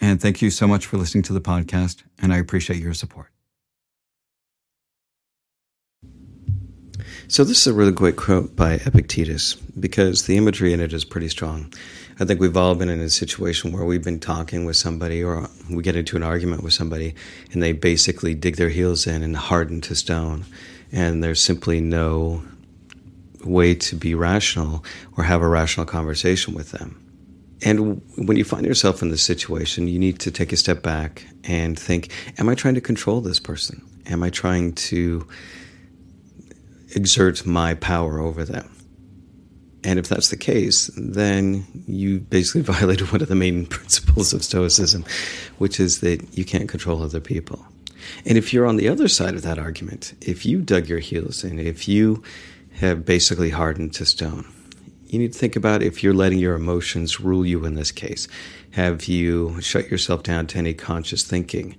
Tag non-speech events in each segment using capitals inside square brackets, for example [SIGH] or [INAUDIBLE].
and thank you so much for listening to the podcast, and I appreciate your support. So, this is a really great quote by Epictetus because the imagery in it is pretty strong. I think we've all been in a situation where we've been talking with somebody or we get into an argument with somebody and they basically dig their heels in and harden to stone. And there's simply no way to be rational or have a rational conversation with them. And when you find yourself in this situation, you need to take a step back and think Am I trying to control this person? Am I trying to exert my power over them? And if that's the case, then you basically [LAUGHS] violated one of the main [LAUGHS] principles of Stoicism, which is that you can't control other people. And if you're on the other side of that argument, if you dug your heels in, if you have basically hardened to stone, you need to think about if you're letting your emotions rule you in this case. Have you shut yourself down to any conscious thinking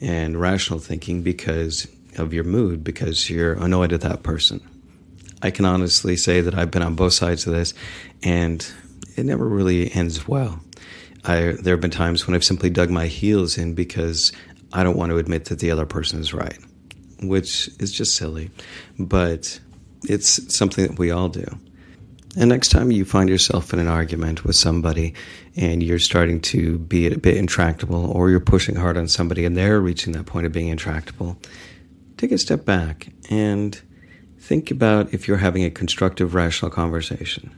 and rational thinking because of your mood, because you're annoyed at that person? I can honestly say that I've been on both sides of this, and it never really ends well. I, there have been times when I've simply dug my heels in because I don't want to admit that the other person is right, which is just silly, but it's something that we all do. And next time you find yourself in an argument with somebody and you're starting to be a bit intractable, or you're pushing hard on somebody and they're reaching that point of being intractable, take a step back and think about if you're having a constructive, rational conversation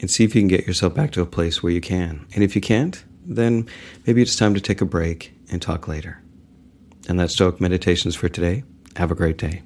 and see if you can get yourself back to a place where you can. And if you can't, then maybe it's time to take a break and talk later. And that's Stoic Meditations for today. Have a great day.